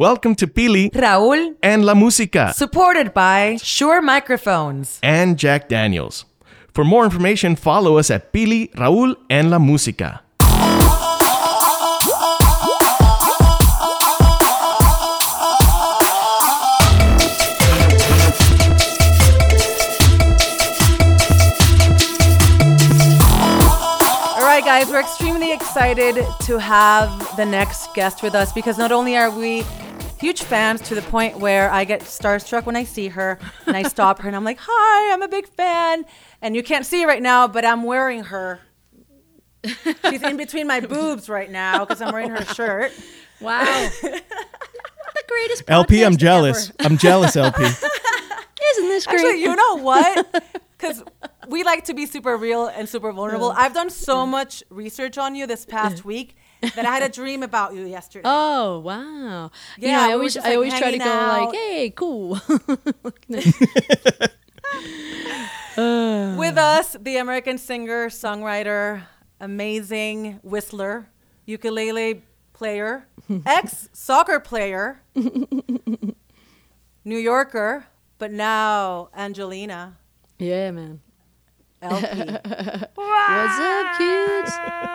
Welcome to Pili Raul, and La Música supported by Shure Microphones. and Jack Daniels. For more information, follow us at Pili, Raúl, and La right, guys, we're extremely excited to have the next guest with us because not only are we huge fans to the point where I get starstruck when I see her and I stop her and I'm like, hi, I'm a big fan. And you can't see it right now, but I'm wearing her. She's in between my boobs right now because I'm wearing her shirt. Wow. the greatest LP, I'm podcast jealous. I'm jealous, LP. Isn't this great? Actually, you know what? Because we like to be super real and super vulnerable. I've done so much research on you this past week that I had a dream about you yesterday. oh, wow. Yeah, Yeah, I we were always I like, always try to go out. like, "Hey, cool." With us, the American singer, songwriter, amazing whistler, ukulele player, ex soccer player, New Yorker, but now Angeleno. yeah, man. LP. What's up, kids?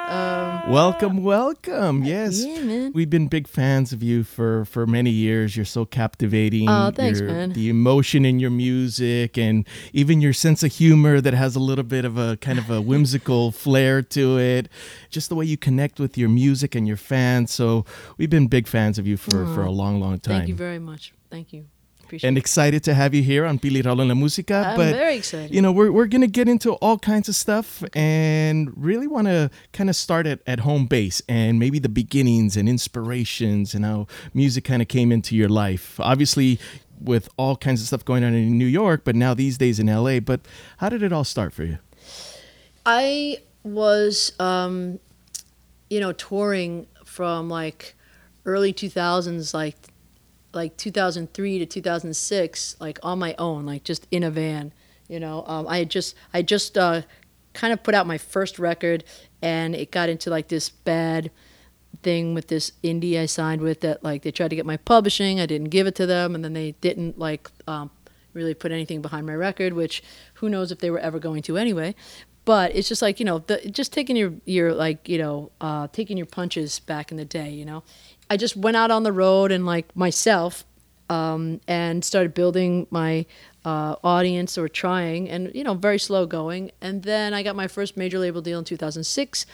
Um, welcome, welcome. Yes. Yeah, man. We've been big fans of you for, for many years. You're so captivating. Oh, thanks, Your- man. The emotion in your music and even your sense of humor that has a little bit of a kind of a whimsical flair to it. Just the way you connect with your music and your fans. So we've been big fans of you for, for a long, long time. thank you very much. Thank you. Appreciate and excited to have you here on Pili en la Música. I'm but very excited. you know, we're, we're going to get into all kinds of stuff and really want to kind of start at, at home base and maybe the beginnings and inspirations and how music kind of came into your life. Obviously, with all kinds of stuff going on in New York, but now these days in LA. But how did it all start for you? I was, um, you know, touring from like early 2000s, like like 2003 to 2006, like on my own, like just in a van. You know, um, I just I just uh, kind of put out my first record, and it got into like this bad thing with this indie I signed with that like they tried to get my publishing. I didn't give it to them, and then they didn't like um, really put anything behind my record, which who knows if they were ever going to anyway. But it's just like you know, the, just taking your your like you know, uh, taking your punches back in the day. You know, I just went out on the road and like myself, um, and started building my uh, audience or trying, and you know, very slow going. And then I got my first major label deal in 2006.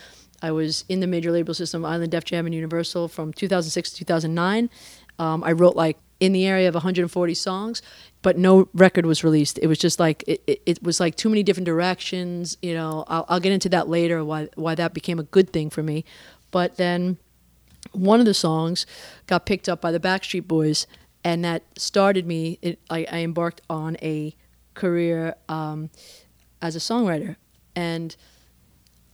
I was in the major label system, Island Def Jam and Universal, from 2006 to 2009. Um, I wrote like in the area of 140 songs, but no record was released. It was just like it, it, it was like too many different directions. You know, I'll, I'll get into that later why why that became a good thing for me. But then one of the songs got picked up by the Backstreet Boys, and that started me. It, I, I embarked on a career um, as a songwriter, and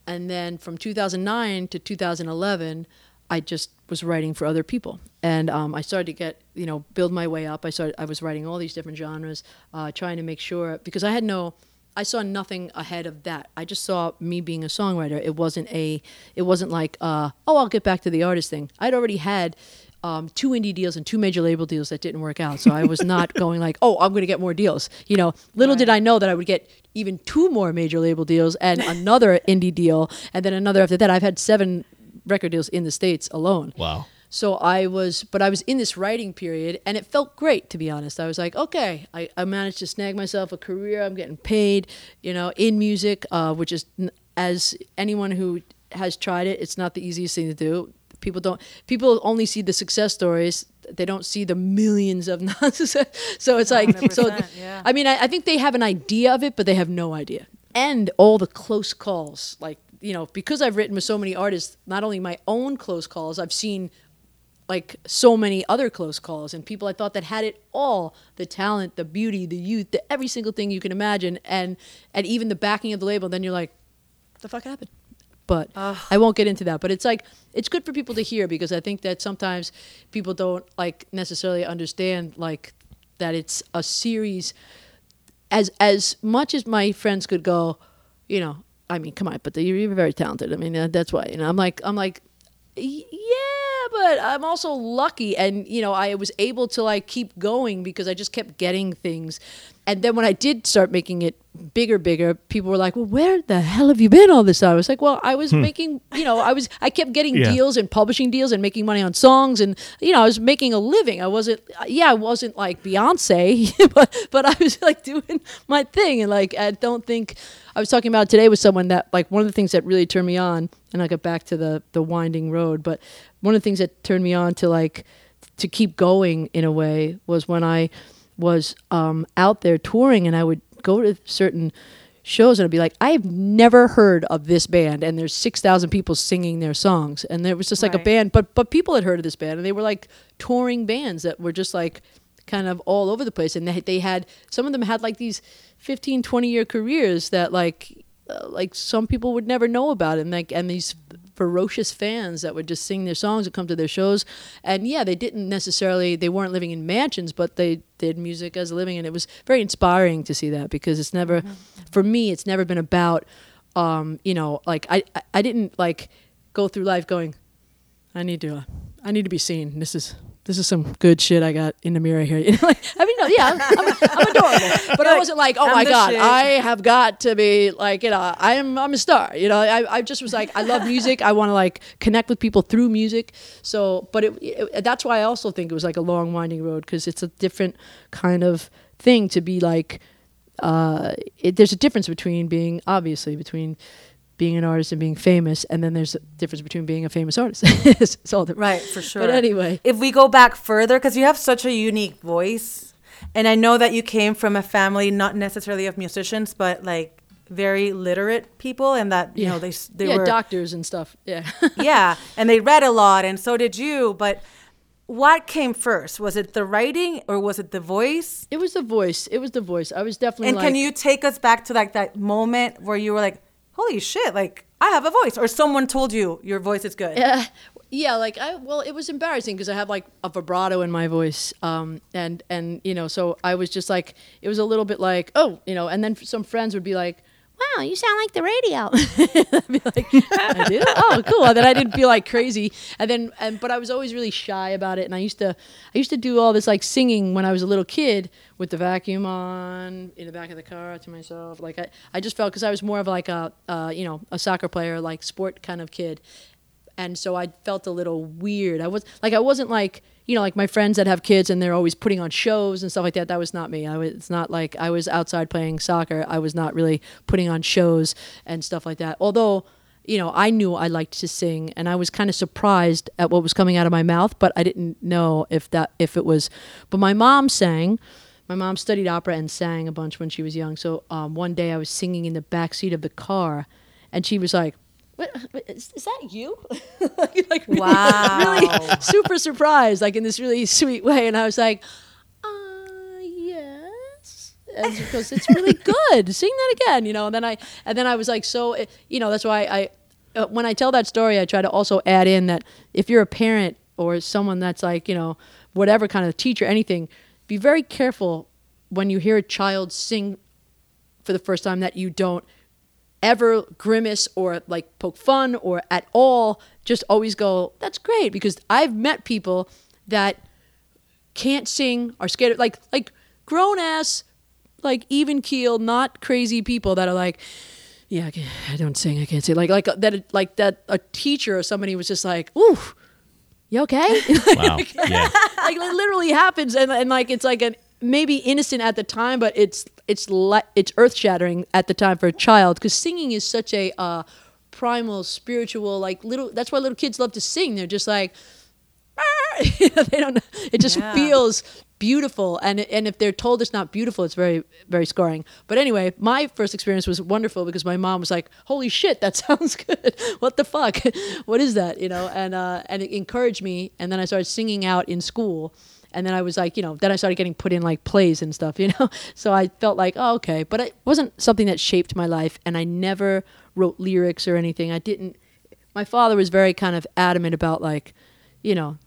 and then from 2009 to 2011, I just was writing for other people, and um, I started to get you know build my way up. I started I was writing all these different genres, uh, trying to make sure because I had no. I saw nothing ahead of that. I just saw me being a songwriter. It wasn't a. It wasn't like, uh, oh, I'll get back to the artist thing. I'd already had um, two indie deals and two major label deals that didn't work out. So I was not going like, oh, I'm going to get more deals. You know, little did I know that I would get even two more major label deals and another indie deal, and then another after that. I've had seven record deals in the states alone. Wow. So I was, but I was in this writing period, and it felt great to be honest. I was like, okay, I, I managed to snag myself a career. I'm getting paid, you know, in music, uh, which is as anyone who has tried it, it's not the easiest thing to do. People don't. People only see the success stories. They don't see the millions of non-success. So it's like, so yeah. I mean, I, I think they have an idea of it, but they have no idea. And all the close calls, like you know, because I've written with so many artists, not only my own close calls, I've seen like so many other close calls and people I thought that had it all the talent, the beauty, the youth, the every single thing you can imagine and and even the backing of the label then you're like what the fuck happened? But I won't get into that, but it's like it's good for people to hear because I think that sometimes people don't like necessarily understand like that it's a series as as much as my friends could go, you know, I mean, come on, but you're, you're very talented. I mean, uh, that's why. You know, I'm like, I'm like, "Y- yeah, but I'm also lucky. And, you know, I was able to like keep going because I just kept getting things. And then when I did start making it bigger, bigger, people were like, well, where the hell have you been all this time? I was like, well, I was hmm. making, you know, I was, I kept getting Yeah. deals and publishing deals and making money on songs. And, you know, I was making a living. I wasn't, yeah, I wasn't like Beyonce, but, but I was like doing my thing. And like, I don't think, I was talking about today with someone that like one of the things that really turned me on, and I got back to the, the winding road, but one of the things that turned me on to like, to keep going in a way was when I was um, out there touring and I would go to certain shows and I'd be like, I've never heard of this band and there's 6,000 people singing their songs. And there was just like a band, but, but people had heard of this band and they were like touring bands that were just like kind of all over the place. And they, they had, some of them had like these 15, 20 year careers that like, uh, like some people would never know about and like, and these ferocious fans that would just sing their songs and come to their shows. And yeah, they didn't necessarily, they weren't living in mansions, but they did music as a living. And it was very inspiring to see that because it's never, for me, it's never been about, um, you know, like I, I, I didn't like go through life going, I need to, uh, I need to be seen. This is, this is some good shit I got in the mirror here. You know, like, I mean, no, yeah, I'm, I'm, I'm adorable, but I wasn't like, oh I'm my god, shit. I have got to be like, you know, I'm, I'm a star. You know, I, I just was like, I love music. I want to like connect with people through music. So, but it, it, that's why I also think it was like a long winding road because it's a different kind of thing to be like. Uh, it, there's a difference between being obviously between being an artist and being famous, and then there's a difference between being a famous artist. it's, all different. Right, for sure. But anyway, if we go back further, because you have such a unique voice, and I know that you came from a family not necessarily of musicians, but like very literate people, and that you know they they yeah, were doctors and stuff. Yeah. yeah, and they read a lot, and so did you. But what came first? Was it the writing or was it the voice? it was the voice. It was the voice. I was definitely And like, can you take us back to like that moment where you were like, "Holy shit!" Like I have a voice, or someone told you your voice is good. Yeah, yeah. Like I, well, it was embarrassing because I have like a vibrato in my voice, um, and and you know, so I was just like, it was a little bit like, oh, you know, and then some friends would be like. Wow, you sound like the radio. I'd be like, I do. Oh, cool. And then I didn't feel like crazy. And then, and but I was always really shy about it. And I used to, I used to do all this like singing when I was a little kid with the vacuum on in the back of the car to myself. Like I, I just felt because I was more of like a, uh, you know, a soccer player, like sport kind of kid and so I felt a little weird. I was like, I wasn't like, you know, like my friends that have kids and they're always putting on shows and stuff like that. That was not me. I was it's not like I was outside playing soccer. I was not really putting on shows and stuff like that. Although, you know, I knew I liked to sing and I was kind of surprised at what was coming out of my mouth, but I didn't know if that if it was. But my mom sang. My mom studied opera and sang a bunch when she was young. So um, one day I was singing in the back seat of the car, and she was like, what, what- is, is that you? like, like really, Wow. really super surprised, like in this really sweet way. And I was like, uh, yes. And because it's really good. Sing that again, you know. And then I, and then I was like, so, eh, you know, that's why I, uh, when I tell that story, I try to also add in that if you're a parent or someone that's like, you know, whatever kind of teacher, anything, be very careful when you hear a child sing for the first time that you don't ever grimace or like poke fun or at all just always go that's great because i've met people that can't sing are scared like like grown ass like even keel not crazy people that are like yeah I, can't- I don't sing i can't sing like like that like that a teacher or somebody was just like ooh you okay Wow. Yeah. like it literally happens and, and like it's like an maybe innocent at the time but it's it's le- it's earth shattering at the time for a child because singing is such a uh, primal spiritual like little that's why little kids love to sing. They're just like they don't it just Yeah. feels beautiful and and if they're told it's not beautiful it's very very scarring. But anyway my first experience was wonderful because my mom was like holy shit that sounds good. What the fuck? What is that? You know and uh and it encouraged me and then i started singing out in school and then I was like, you know, then I started getting put in like plays and stuff, you know. So I felt like, oh, okay, but it wasn't something that shaped my life, and I never wrote lyrics or anything. I didn't. My father was very kind of adamant about like, you know,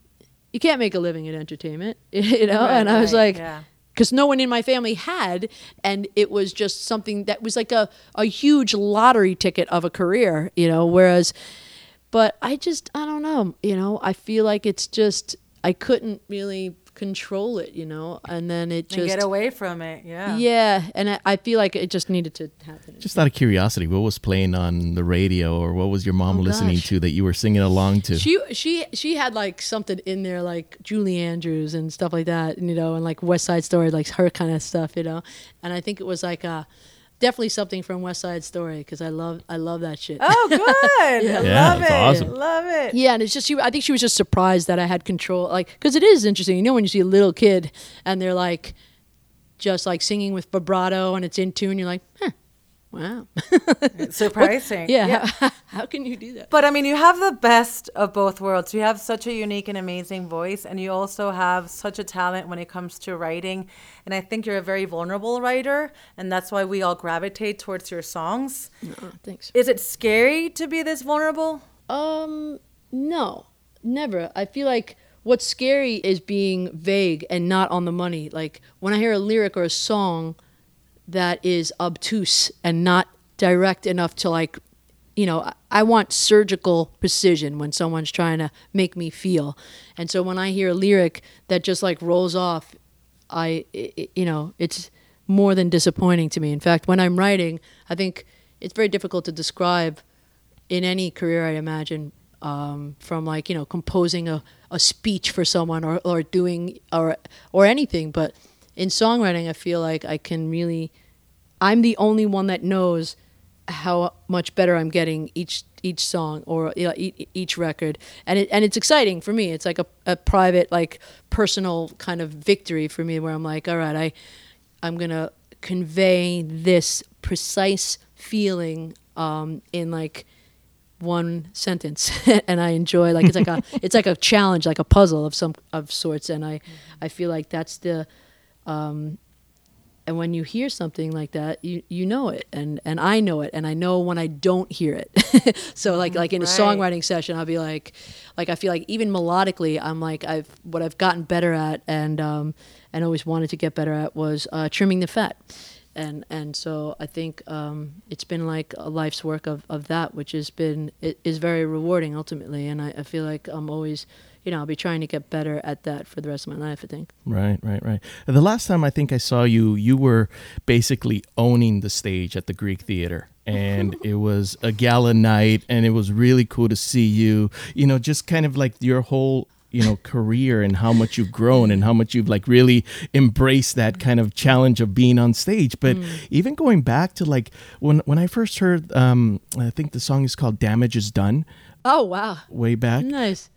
you can't make a living in entertainment, you know. Right, and I was right, like, yeah. because no one in my family had, and it was just something that was like a a huge lottery ticket of a career, you know. Whereas but I just I don't know. You know, I feel like it's just I couldn't really control it. You know, and then it And just get away from it. Yeah. yeah, and I, I feel like it just needed to happen. Just out of curiosity, what was playing on the radio, or what was your mom Oh, listening gosh. to that you were singing along to? She she she had like something in there like Julie Andrews and stuff like that, you know, and like West Side Story, like her kind of stuff, you know. And I think it was like uh definitely something from West Side Story because I love I love that shit. Oh, good. Yeah. Yeah, Love it. awesome. Love it. Yeah, and it's just she. I think she was just surprised that I had control, like because it is interesting. You know, when you see a little kid and they're like, just like singing with vibrato and it's in tune, you're like, huh, wow, Surprising. yeah. How, how can you do that? But I mean, you have the best of both worlds. You have such a unique and amazing voice, and you also have such a talent when it comes to writing. And I think you're a very vulnerable writer, and that's why we all gravitate towards your songs. Oh, thanks. Is it scary to be this vulnerable? Um, no, never. I feel like what's scary is being vague and not on the money. Like when I hear a lyric or a song that is obtuse and not direct enough to like, you know, I- want surgical precision when someone's trying to make me feel. And so when I hear a lyric that just like rolls off, i- you know, it's more than disappointing to me. In fact, when I'm writing, I think it's very difficult to describe in any career, I imagine, um, from like you know composing a, a speech for someone or, or doing or or anything. But in songwriting, I feel like I can really, I'm the only one that knows how much better I'm getting each each song or you know, e- each record, and it and it's exciting for me. It's like a, a private, like personal kind of victory for me, where I'm like, all right, I I'm gonna convey this precise feeling um, in like one sentence. And i enjoy like it's like a it's like a challenge like a puzzle of some of sorts. And i i feel like that's the um and when you hear something like that you you know it and and i know it and i know when i don't hear it. So like like in a Right. songwriting session i'll be like like i feel like even melodically i'm like i've what i've gotten better at and um and always wanted to get better at was uh, trimming the fat. And and so I think um, it's been like a life's work of, of that, which has been it is very rewarding ultimately, and I, I feel like I'm always, you know, I'll be trying to get better at that for the rest of my life. I think. Right, right, right. The last time I think I saw you, you were basically owning the stage at the Greek Theater. And it was a gala night, and it was really cool to see you. You know, just kind of like your whole, you know, career and how much you've grown and how much you've like really embraced that kind of challenge of being on stage. But even going back to like when when I first heard, um, I think the song is called "Damage Is Done" Oh wow, way back. nice.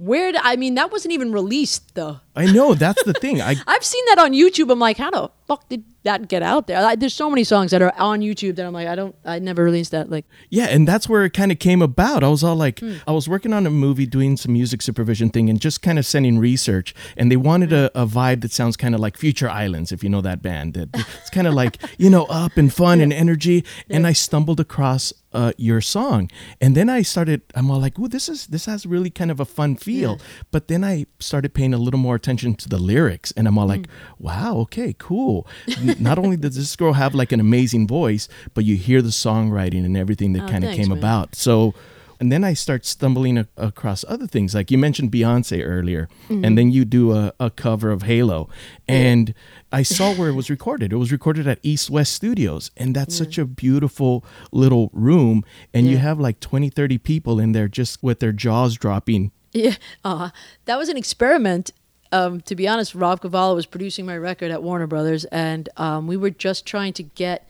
Where did, I mean that wasn't even released though. I know that's the thing. I I've seen that on YouTube. I'm like, how the fuck did that get out there? Like, there's so many songs that are on YouTube that I'm like, I don't, I never released that. Like, Yeah, and that's where it kind of came about. I was all like, I was working on a movie, doing some music supervision thing, and just kind of sending research. And they wanted a, a vibe that sounds kind of like Future Islands, if you know that band. It- It's kind of like you know, up and fun and energy. And I stumbled across uh, your song, and then I started. I'm all like, oh, this is this has really kind of a fun feel." But then I started paying a little more attention to the lyrics, and I'm all like, "Wow, okay, cool." N- Not only does this girl have like an amazing voice, but you hear the songwriting and everything that Oh, kind of came man. about. So, and then I start stumbling a- across other things. Like you mentioned Beyonce earlier, Mm-hmm. and then you do a, a cover of Halo. And I saw where it was recorded. It was recorded at East West Studios. And that's such a beautiful little room. And you have like 20, 30 people in there just with their jaws dropping. Yeah, uh, that was an experiment. Um, to be honest, Rob Cavallo was producing my record at Warner Brothers, and um, we were just trying to get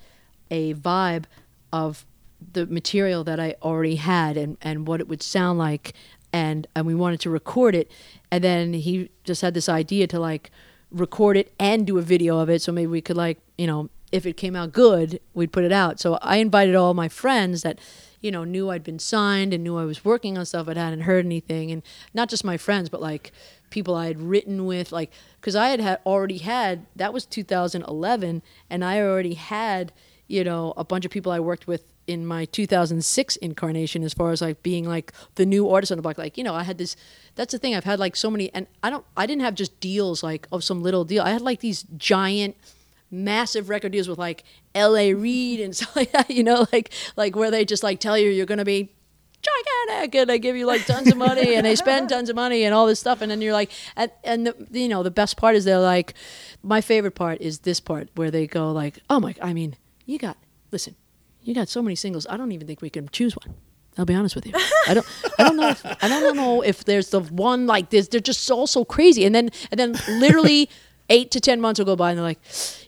a vibe of the material that I already had and, and what it would sound like, and and we wanted to record it, and then he just had this idea to like record it and do a video of it, so maybe we could like you know if it came out good, we'd put it out. So I invited all my friends that you know, knew I'd been signed and knew I was working on stuff, but hadn't heard anything. And not just my friends, but like people I had written with, like, because I had, had already had, that was 2011, and I already had, you know, a bunch of people I worked with in my 2006 incarnation as far as like being like the new artist on the block. Like, you know, I had this, that's the thing, I've had like so many, and I don't, I didn't have just deals like of some little deal. I had like these giant, massive record deals with like L.A. Reid and stuff like that. You know, like like where they just like tell you you're gonna be gigantic and they give you like tons of money and they spend tons of money and all this stuff and then you're like and, and the, you know the best part is they're like my favorite part is this part where they go like oh my i mean you got listen you got so many singles i don't even think we can choose one I'll be honest with you. I don't. I don't know. If, I don't know if there's the one like this. They're just all so crazy. And then and then literally eight to ten months will go by, and they're like,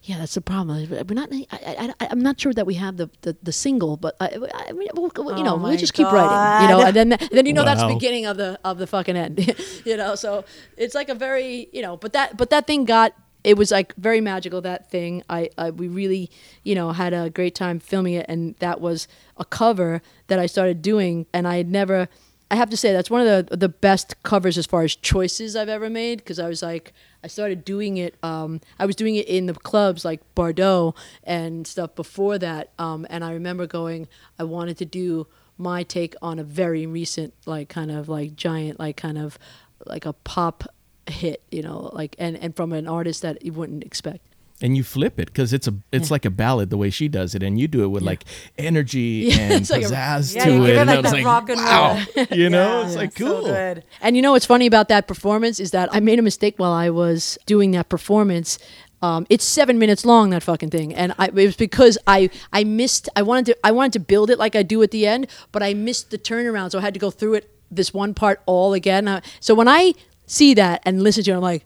"Yeah, that's the problem. We're not. I, I, I'm not sure that we have the the, the single, but I, I mean, we'll, you oh know, Oh we just keep writing. You know, and then and then you know that's the beginning of the of the fucking end. you know, so it's like a very you know, but that but that thing got. It was like very magical. That thing, I, I we really, you know, had a great time filming it, and that was a cover that I started doing, and I had never. I have to say that's one of the the best covers as far as choices I've ever made because I was like I started doing it. Um, I was doing it in the clubs like Bardot and stuff before that, um, and I remember going. I wanted to do my take on a very recent like kind of like giant like kind of like a pop hit, you know, like and and from an artist that you wouldn't expect. And you flip it because it's a it's like a ballad the way she does it, and you do it with like energy Yeah, and like pizzazz Yeah, to it. and like I was like, rock and wow, you know, Yeah, it's like cool. good. And you know what's funny about that performance is that I made a mistake while I was doing that performance. Um, it's seven minutes long that fucking thing, and I, it was because I I missed. I wanted to I wanted to build it like I do at the end, but I missed the turnaround, so I had to go through it this one part all again. Uh, so when I see that and listen to it, I'm like,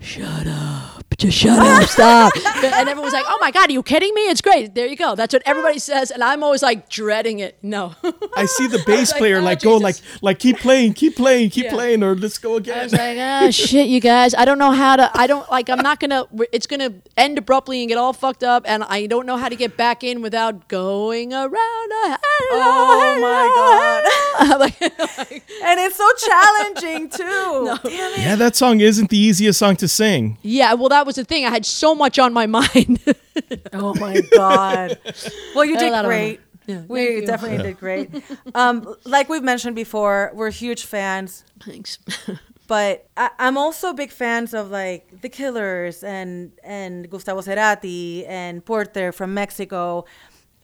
shut up, just shut up, stop. and everyone's like, oh my god, are you kidding me? It's great. There you go. That's what everybody says, and I'm always like dreading it. No. I see the bass like, player "Oh, like go like like keep playing, keep playing, keep Yeah. playing, or let's go I again. was like, ah, shit, you guys. I don't know how to. I don't like. I'm not gonna. It's gonna end abruptly and get all fucked up, and I don't know how to get back in without going around. A Oh my god! like, And it's so challenging too. Damn it. yeah, that song isn't the easiest song to sing. yeah. Well, that was the thing. I had so much on my mind. Oh my god. Well, you I had a did great. Yeah, we you. definitely did great. Um, like we've mentioned before, we're huge fans. Thanks. But I, I'm also big fans of like The Killers and and Gustavo Cerati and Porter from Mexico,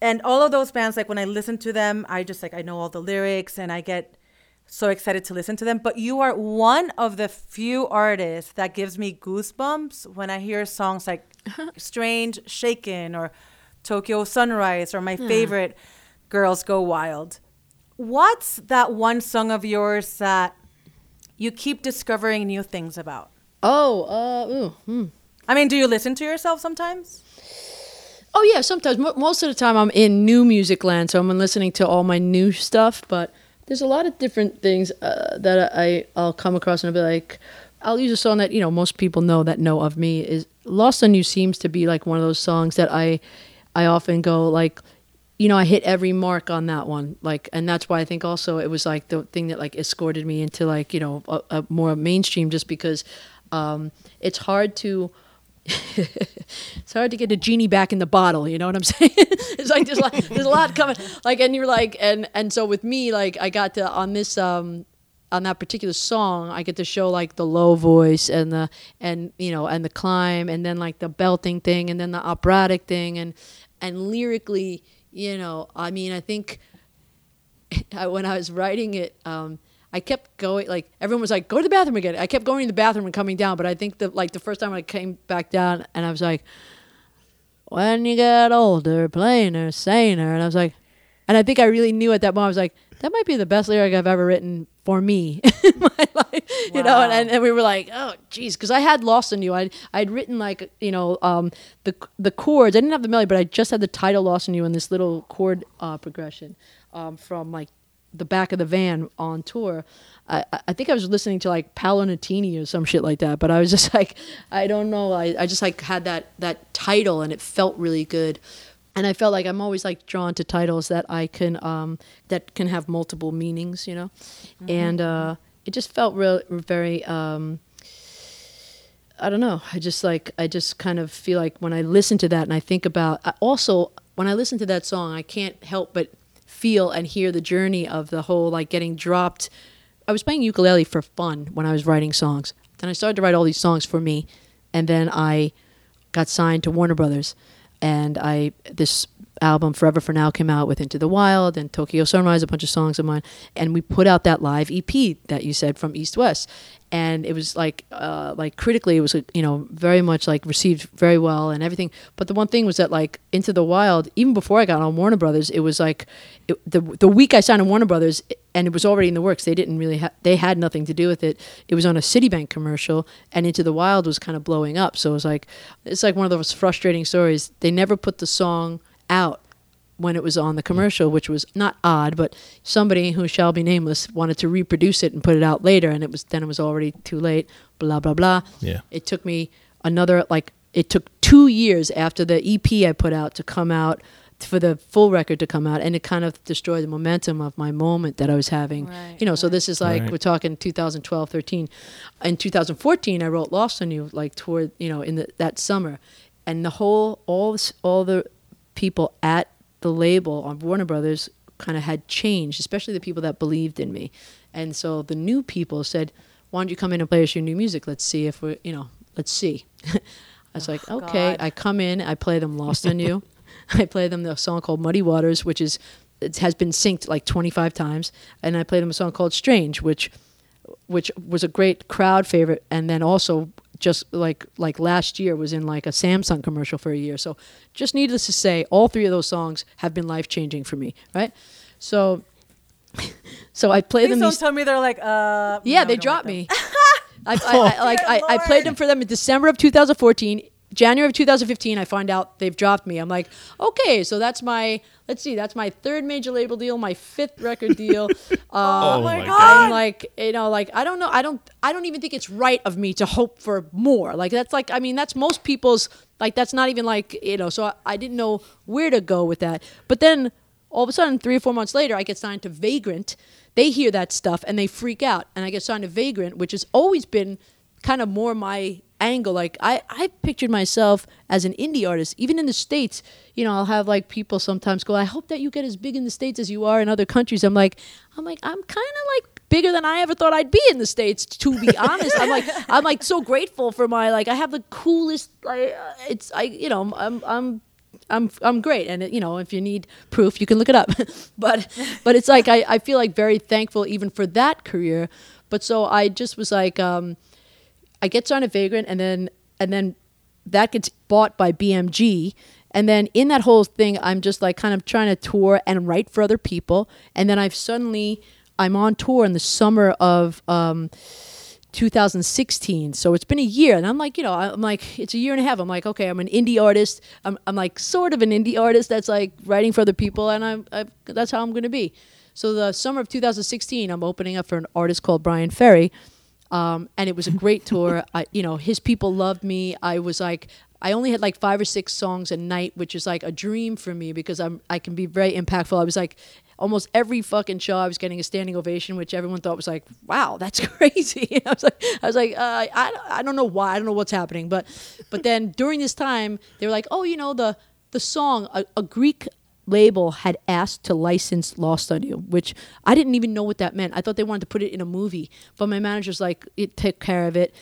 and all of those bands. Like when I listen to them, I just like I know all the lyrics and I get so excited to listen to them. But you are one of the few artists that gives me goosebumps when I hear songs like "Strange," "Shaken," or "Tokyo Sunrise," or my favorite, "Girls Go Wild." What's that one song of yours that you keep discovering new things about? Oh, uh, ooh, hmm. I mean, do you listen to yourself sometimes? Oh yeah, sometimes. Mo- Most of the time, I'm in new music land, so I'm listening to all my new stuff. But there's a lot of different things uh, that I I'll come across, and I'll be like, I'll use a song that you know most people know that know of me is "Lost on You" seems to be like one of those songs that I I often go like. You know, I hit every mark on that one, like, and that's why I think also it was like the thing that like escorted me into like you know a, a more mainstream, just because um, it's hard to it's hard to get a genie back in the bottle. You know what I'm saying? it's like there's like there's a lot coming. Like and you're like and and so with me like I got to on this um on that particular song I get to show like the low voice and the and you know and the climb and then like the belting thing and then the operatic thing and and lyrically you know I mean I think I, when I was writing it, um, I kept going. Like everyone was like, "Go to the bathroom again." I kept going to the bathroom and coming down. But I think that like the first time I came back down, and I was like, "When you get older, plainer, saner," and I was like, and I think I really knew at that moment. I was like, "That might be the best lyric I've ever written for me in my life," you know. And, and, we were like, "Oh, geez," because I had lost in you. I I'd written like you know um, the the chords. I didn't have the melody, but I just had the title "Lost in You" and this little chord uh, progression um, from like the back of the van on tour. I, I- think I was listening to like Paolo Nutini or some shit like that, but I was just like, I don't know. I, I just like had that that title and it felt really good. And I felt like I'm always like drawn to titles that I can um, that can have multiple meanings, you know. And uh, it just felt real very. Um, I don't know. I just like I just kind of feel like when I listen to that and I think about I also when I listen to that song, I can't help but feel and hear the journey of the whole like getting dropped. I was playing ukulele for fun when I was writing songs. Then I started to write all these songs for me, and then I got signed to Warner Brothers, and I this album Forever for Now came out with Into the Wild and Tokyo Sunrise, a bunch of songs of mine, and we put out that live EP that you said from East West, and it was like uh, like critically it was you know very much like received very well and everything. But the one thing was that like Into the Wild, even before I got on Warner Brothers, it was like it, the the week I signed on Warner Brothers, and it was already in the works. They didn't really ha- they had nothing to do with it. It was on a Citibank commercial, and Into the Wild was kind of blowing up. So it was like it's like one of those frustrating stories. They never put the song out when it was on the hmm. commercial, which was not odd, but somebody who shall be nameless wanted to reproduce it and put it out later, and it was then it was already too late. Blah blah blah. Yeah. It took me another like it took two years after the EP I put out to come out for the full record to come out, and it kind of destroyed the momentum of my moment that I was having. Right, you know, so this is like Right. we're talking 2012, 13. In 2014, I wrote "Lost on You" like toward you know in the, that summer, and the whole all all the people at the label on Warner Brothers kind of had changed, especially the people that believed in me, and so the new people said, "Why don't you come in and play us your new music? Let's see if we're, you know let's see." I was like, oh, okay. God. I come in, I play them "Lost on You." I play them the song called Muddy Waters, which is it has been synced like 25 times, and I played them a song called Strange, which which was a great crowd favorite, and then also just like like last year was in like a Samsung commercial for a year. So just needless to say, all three of those songs have been life changing for me, right? So so I play Please them don't these tell me they're like, uh. yeah, no, they dropped me. I, I, I, like I, I played them for them in December of 2014. January of 2015, I find out they've dropped me. I'm like, okay, so that's my let's see, that's my third major label deal, my fifth record deal. Uh, Oh my my God. I'm like, you know, like I don't know, I don't, I don't even think it's right of me to hope for more. Like that's like, I mean, that's most people's like that's not even like you know. So I, I didn't know where to go with that. But then all of a sudden, three or four months later, I get signed to Vagrant. They hear that stuff and they freak out, and I get signed to Vagrant, which has always been kind of more my angle. Like I, I pictured myself as an indie artist, even in the states. You know, I'll have like people sometimes go, "I hope that you get as big in the states as you are in other countries." I'm like, I'm like, I'm kind of like bigger than I ever thought I'd be in the states. To be honest, I'm like, I'm like so grateful for my like. I have the coolest. Like, uh, it's I, you know, I'm I'm. I'm I'm great, and you know if you need proof, you can look it up. but but it's like I, I feel like very thankful even for that career. But so I just was like, um, I get signed at Vagrant, and then and then that gets bought by BMG. And then in that whole thing, I'm just like kind of trying to tour and write for other people. And then I've suddenly I'm on tour in the summer of um, 2016. So it's been a year, and I'm like, you know, I'm like, it's a year and a half. I'm like, okay, I'm an indie artist. I'm, I'm like sort of an indie artist that's like writing for other people, and I'm, I, that's how I'm going to be. So the summer of 2016, I'm opening up for an artist called Bryan Ferry, um, and it was a great tour. I, you know, his people loved me. I was like, I only had like five or six songs a night, which is like a dream for me because I'm I can be very impactful. I was like, almost every fucking show I was getting a standing ovation, which everyone thought was like, wow, that's crazy. I was like, I was like, uh, I don't- I don't know why, I don't know what's happening, but but then during this time, they were like, oh, you know the the song a, a Greek label had asked to license Lost on You, which I didn't even know what that meant. I thought they wanted to put it in a movie, but my manager's like, it took care of it.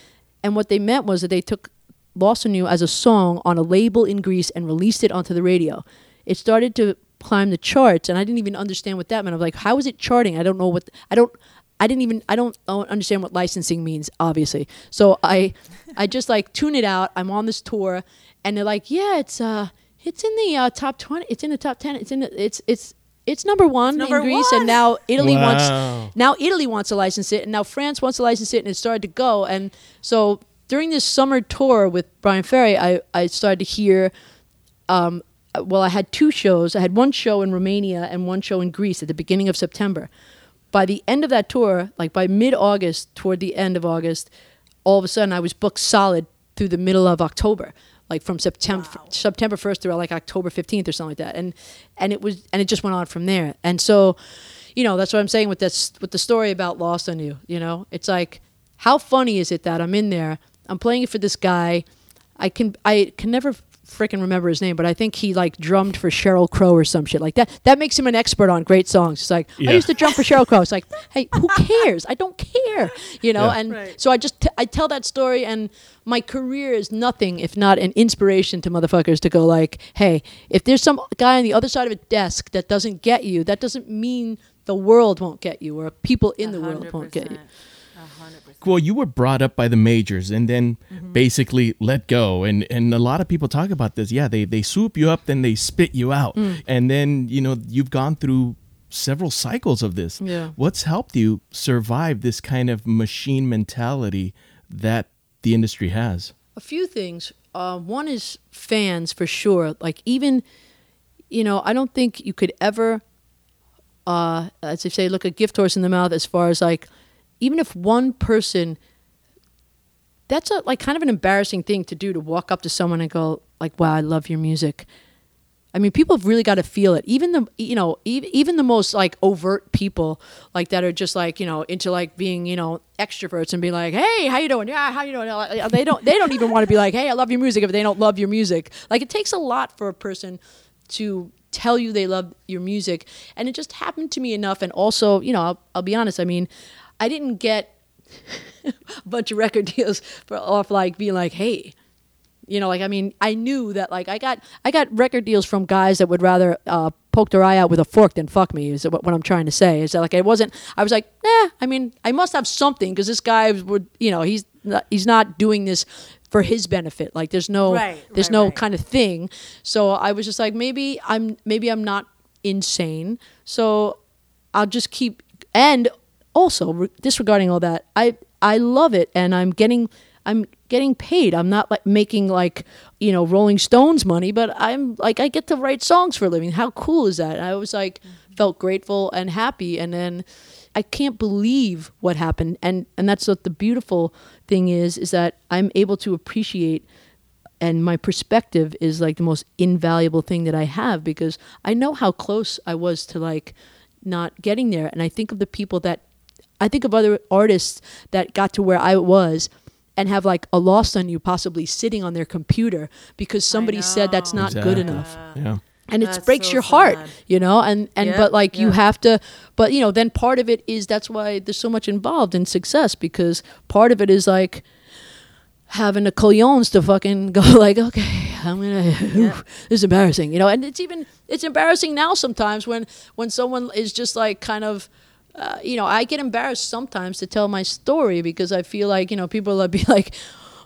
And what they meant was that they took Lost on You as a song on a label in Greece and released it onto the radio. It started to climb the charts, and I didn't even understand what that meant. I'm like, how is it charting? I don't know what I don't. I didn't even I don't understand what licensing means, obviously. So I I just like tune it out. I'm on this tour, and they're like, yeah, it's uh it's in the uh, top twenty. It's in the top ten. It's in the, it's it's it's number one number in Greece, one. and now Italy Wow. wants now Italy wants to license it, and now France wants to license it, and it started to go. And so during this summer tour with Bryan Ferry, I, I started to hear. Um, well, I had two shows. I had one show in Romania and one show in Greece at the beginning of September. By the end of that tour, like by mid August, toward the end of August, all of a sudden I was booked solid through the middle of October, like from September September first through like October fifteenth or something like that, and and it was and it just went on from there. And so, you know, that's what I'm saying with this with the story about Lost on You. You know, it's like how funny is it that I'm in there, I'm playing it for this guy, I can I can never freaking remember his name, but I think he like drummed for Sheryl Crow or some shit like that. That makes him an expert on great songs. It's like Yeah. I used to drum for Sheryl Crow. It's like, hey, who cares? I don't care, you know. Yeah. And Right. so I just t- I tell that story, and my career is nothing if not an inspiration to motherfuckers to go like, hey, if there's some guy on the other side of a desk that doesn't get you, that doesn't mean the world won't get you or people in the world won't get you. 100%. A hundred percent. Well you were brought up by the majors and then basically let go and and a lot of people talk about this yeah they they swoop you up then they spit you out and then you know you've gone through several cycles of this Yeah. what's helped you survive this kind of machine mentality that the industry has A few things. Uh, one is fans for sure. Like even, you know, I don't think you could ever, uh, as they say, look a gift horse in the mouth. As far as like, even if one person, that's a like kind of an embarrassing thing to do to walk up to someone and go like, "Wow, I love your music." I mean, people have really got to feel it. Even the you know even, even the most like overt people like that are just like you know into like being you know extroverts and be like, hey, how you doing? Yeah, how you doing? They don't they don't even want to be like, hey, I love your music if they don't love your music. Like it takes a lot for a person to tell you they love your music, and it just happened to me enough. And also, you know, I'll, I'll be honest. I mean, I didn't get a bunch of record deals for off like being like, hey, you know, like I mean, I knew that like I got I got record deals from guys that would rather uh, poke their eye out with a fork than fuck me. Is what, what I'm trying to say. Is that like it wasn't? I was like, nah. I mean, I must have something because this guy would, you know, he's not, he's not doing this for his benefit. Like there's no Right, there's right, no right. kind of thing. So I was just like, maybe I'm maybe I'm not insane. So I'll just keep and also re- disregarding all that, I I love it and I'm getting I'm getting paid. I'm not like making like you know Rolling Stones money, but I'm like I get to write songs for a living. How cool is that? And I was like mm-hmm. felt grateful and happy, and then I can't believe what happened. And and that's what the beautiful thing is is that I'm able to appreciate and my perspective is like the most invaluable thing that I have because I know how close I was to like not getting there and I think of the people that I think of other artists that got to where I was and have like a lost on you possibly sitting on their computer because somebody said that's not good enough. Yeah. And it That's breaks so your heart sad. you know? And and Yeah, but like you have to but you know then part of it is that's why there's so much involved in success because part of it is like having the colognes to fucking go like okay i'm gonna this is embarrassing you know? And it's even it's embarrassing now sometimes when when someone is just like kind of uh, you know i get embarrassed sometimes to tell my story because i feel like you know people will be like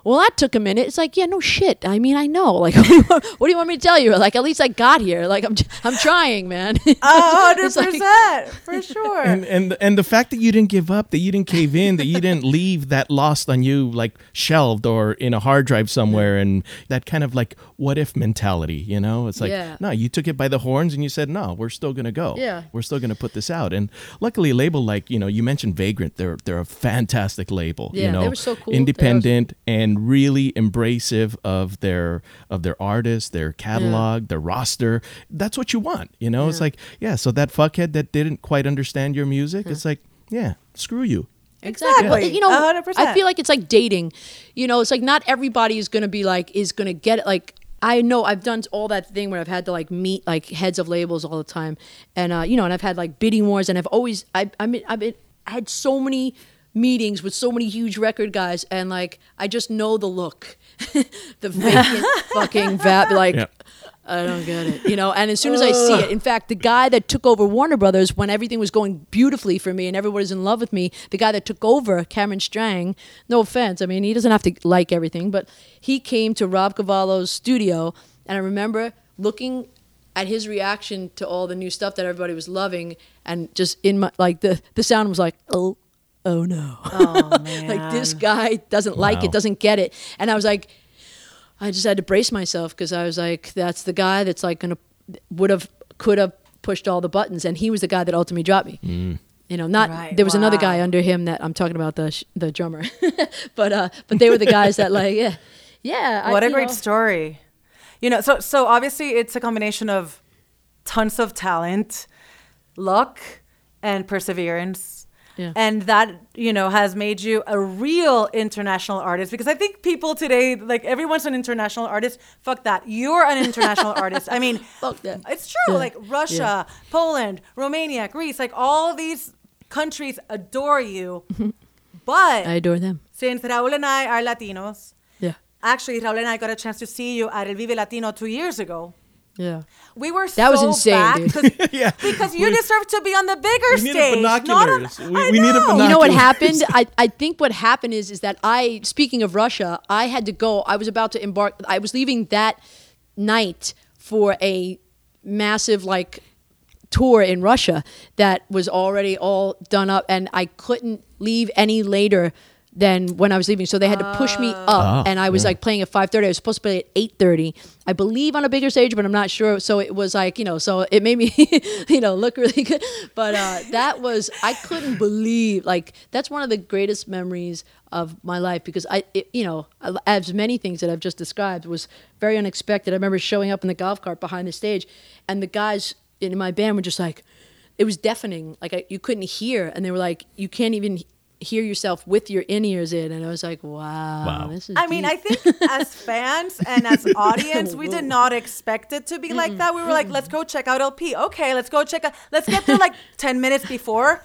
well, that took a minute. It's like, yeah, no shit. I mean, I know. Like, what do, you want, what do you want me to tell you? Like, at least I got here. Like, I'm, I'm trying, man. A hundred It's like- percent for sure. and and and the fact that you didn't give up, that you didn't cave in, that you didn't leave that lost on you like shelved or in a hard drive somewhere, and that kind of like what if mentality, you know? It's like Yeah. no, you took it by the horns and you said no, we're still gonna go. Yeah. we're still gonna put this out. And luckily, a label like you know you mentioned Vagrant, they're they're a fantastic label. Yeah, you know, they were so cool. They independent and really embracive of their of their artists, their catalog, their roster. That's what you want, you know. It's like yeah, so that fuckhead that didn't quite understand your music, it's like yeah, screw you. Exactly. But, you know, hundred percent. I feel like it's like dating. You know, it's like not everybody is going to be like is going to get it. Like I know I've done all that thing where I've had to like meet like heads of labels all the time, and uh, you know, and I've had like bidding wars, and I've always I I mean I've been, I had so many meetings with so many huge record guys, and like I just know the look, the vacant fucking vat like. Yeah. I don't get it. You know, and as soon as I see it, in fact, the guy that took over Warner Brothers when everything was going beautifully for me and everybody's in love with me, the guy that took over, Cameron Strang, no offense, I mean, he doesn't have to like everything, but he came to Rob Cavallo's studio, and I remember looking at his reaction to all the new stuff that everybody was loving, and just in my, like, the, the sound was like, oh, oh no. oh man. like, this guy doesn't like it, doesn't get it. And I was like, I just had to brace myself because I was like, that's the guy that's like gonna would have could have pushed all the buttons, and he was the guy that ultimately dropped me. Mm. You know, not Right, there was another guy under him that I'm talking about the sh- the drummer, but uh, but they were the guys that like yeah yeah. What a great know, story. You know, so so obviously it's a combination of tons of talent, luck, and perseverance. Yeah. And that, you know, has made you a real international artist because I think people today, like everyone's an international artist. Fuck that. You're an international artist. I mean, Fuck that. it's true. Yeah. Like Russia, Poland, Romania, Greece, like all these countries adore you. But I adore them. since Raul and I are Latinos, Yeah. actually, Raul and I got a chance to see you at El Vive Latino two years ago. Yeah. We were That was insane, back dude. 'cause- Yeah. because you We- deserve to be on the bigger We needed stage. not on- binoculars. We- I we needed know. You know what happened? I, I think what happened is is that I speaking of Russia, I had to go. I was about to embark. I was leaving that night for a massive like tour in Russia that was already all done up, and I couldn't leave any later than when I was leaving. So they had to push me up, Ah, and I was yeah. like playing at five thirty. I was supposed to play at eight thirty, I believe, on a bigger stage, but I'm not sure. So it was like you know, so it made me you know look really good. But uh, that was I couldn't believe like that's one of the greatest memories of my life because I it, you know as many things that I've just described was very unexpected. I remember showing up in the golf cart behind the stage, and the guys in my band were just like it was deafening. Like I, you couldn't hear, and they were like, you can't even hear yourself with your in ears in. And I was like, wow, Wow. this is. I mean. I think as fans and as audience, we did not expect it to be like that. We were like, let's go check out LP. Okay, let's go check out. Let's get there like 10 minutes before.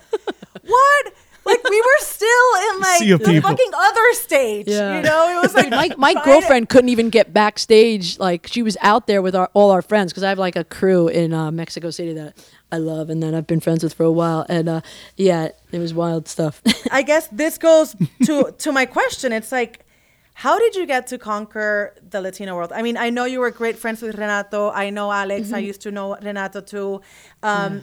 What? Like we were still in like the people. fucking other stage. Yeah. You know, it was like my my trying to- girlfriend couldn't even get backstage. Like she was out there with our, all our friends because I have like a crew in uh, Mexico City that I love and that I've been friends with for a while. And uh, yeah, it was wild stuff. I guess this goes to to my question. It's like, how did you get to conquer the Latino world? I mean, I know you were great friends with Renato. I know Alex. I used to know Renato too. Um,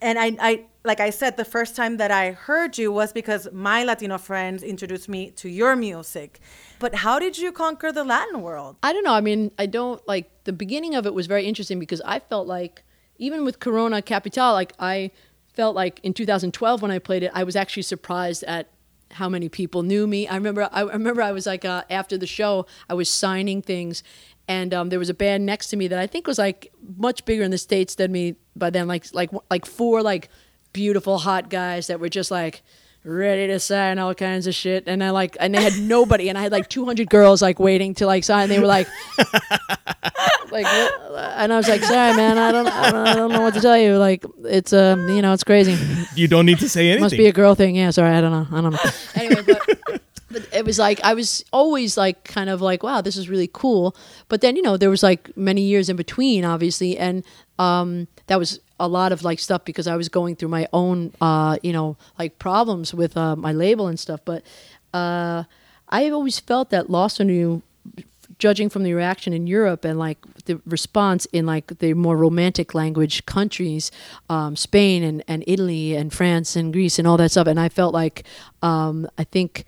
And I, I, like I said, the first time that I heard you was because my Latino friends introduced me to your music. But how did you conquer the Latin world? I don't know. I mean, I don't like the beginning of it was very interesting because I felt like even with Corona Capital, like I felt like in 2012 when I played it, I was actually surprised at how many people knew me. I remember, I remember I was like uh, after the show, I was signing things, and um, there was a band next to me that I think was like much bigger in the states than me by then, like like like four like beautiful hot guys that were just like ready to sign all kinds of shit. And I like and they had nobody and I had like 200 girls like waiting to like sign. They were like like what? and I was like sorry man I don't, I don't I don't know what to tell you. Like it's um you know it's crazy. You don't need to say anything. must be a girl thing. Yeah sorry I don't know I don't know. Anyway but but it was like I was always like kind of like wow this is really cool. But then you know there was like many years in between obviously and um that was a lot of like stuff because I was going through my own uh you know like problems with uh, my label and stuff but uh I always felt that Lost on You judging from the reaction in Europe and like the response in like the more romantic language countries, um, Spain and, and Italy and France and Greece and all that stuff. And I felt like um, I think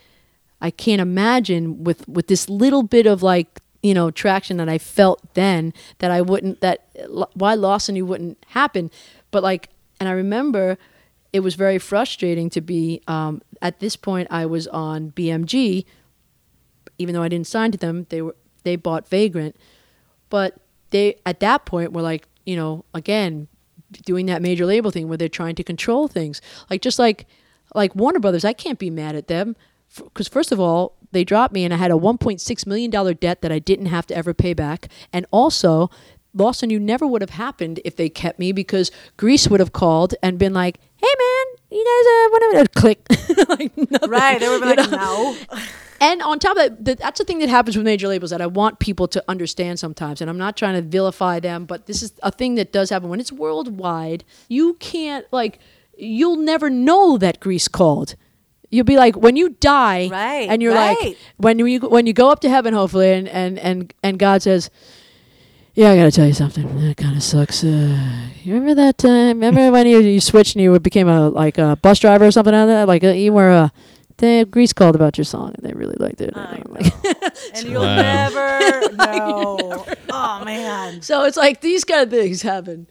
I can't imagine with with this little bit of like you know traction that I felt then that I wouldn't that why Lost on You wouldn't happen. But like, and I remember it was very frustrating to be um, at this point. I was on BMG even though I didn't sign to them, they were they bought Vagrant, but they at that point were like, you know, again, doing that major label thing where they're trying to control things. Like just like like Warner Brothers, I can't be mad at them because first of all, they dropped me and I had a 1.6 million dollar debt that I didn't have to ever pay back, and also. Lost on You never would have happened if they kept me because Greece would have called and been like, "Hey man, you guys, uh, whatever." Click, like nothing. Right. They were You like, know? no. And on top of that, that, that's the thing that happens with major labels that I want people to understand sometimes. And I'm not trying to vilify them, but this is a thing that does happen when it's worldwide. You can't like, you'll never know that Greece called. You'll be like when you die, Right, And you're right. like when you when you go up to heaven, hopefully, and and and and God says, "Yeah, I gotta tell you something. That kind of sucks. Uh, you remember that time? Remember when you you switched and you became a like a bus driver or something like that? Like uh, you were a." They Greece called about your song and they really liked it. I I'm like- And you'll Wow. never know. Oh man. so it's like these kind of things happen.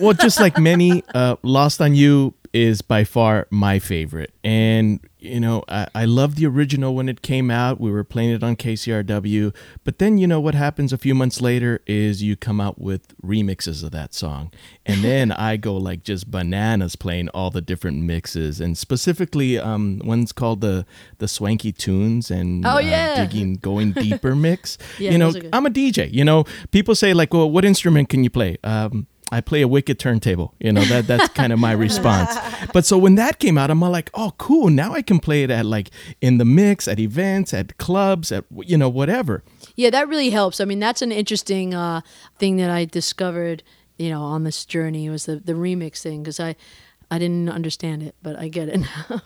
well, just like many, uh, Lost on You is by far my favorite. And, you know, I, I love the original when it came out. We were playing it on KCRW. But then, you know, what happens a few months later is you come out with remixes of that song. And then I go like just bananas playing all the different mixes. And specifically, um, one's called the, the Swanky Tunes and Oh, uh, yeah. Digging Going Deeper mix. Yeah, you know. I'm a DJ. You know, people say like, "Well, what instrument can you play?" Um, I play a wicked turntable. You know that that's kind of my response. But so when that came out, I'm like, "Oh, cool! Now I can play it at like in the mix, at events, at clubs, at you know whatever." Yeah, that really helps. I mean, that's an interesting uh, thing that I discovered, you know, on this journey was the, the remix thing because I, I didn't understand it, but I get it now.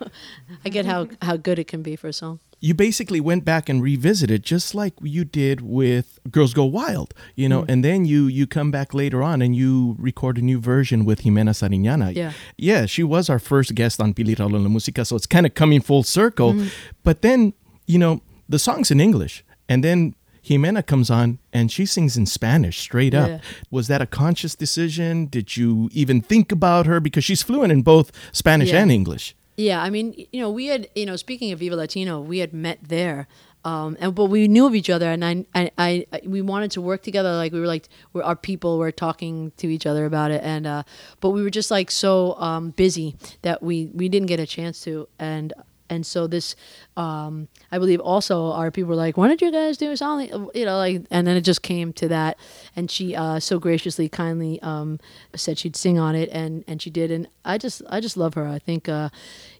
I get how, how good it can be for a song. You basically went back and revisited just like you did with Girls Go Wild, you know, mm. and then you you come back later on and you record a new version with Jimena Sariñana. Yeah. Yeah, she was our first guest on Pili Raul La Música, so it's kind of coming full circle. Mm. But then, you know, the song's in English, and then Jimena comes on and she sings in Spanish straight up. Yeah. Was that a conscious decision? Did you even think about her? Because she's fluent in both Spanish Yeah. and English. Yeah, I mean, you know, we had, you know, speaking of Viva Latino, we had met there, um, and but we knew of each other, and I, I, I, we wanted to work together. Like we were like, we're, our people were talking to each other about it, and uh, but we were just like so um, busy that we we didn't get a chance to, and and so this, um, I believe, also our people were like, why don't you guys do a song? You know, like, and then it just came to that, and she uh, so graciously, kindly um, said she'd sing on it, and and she did, and I just I just love her. I think uh,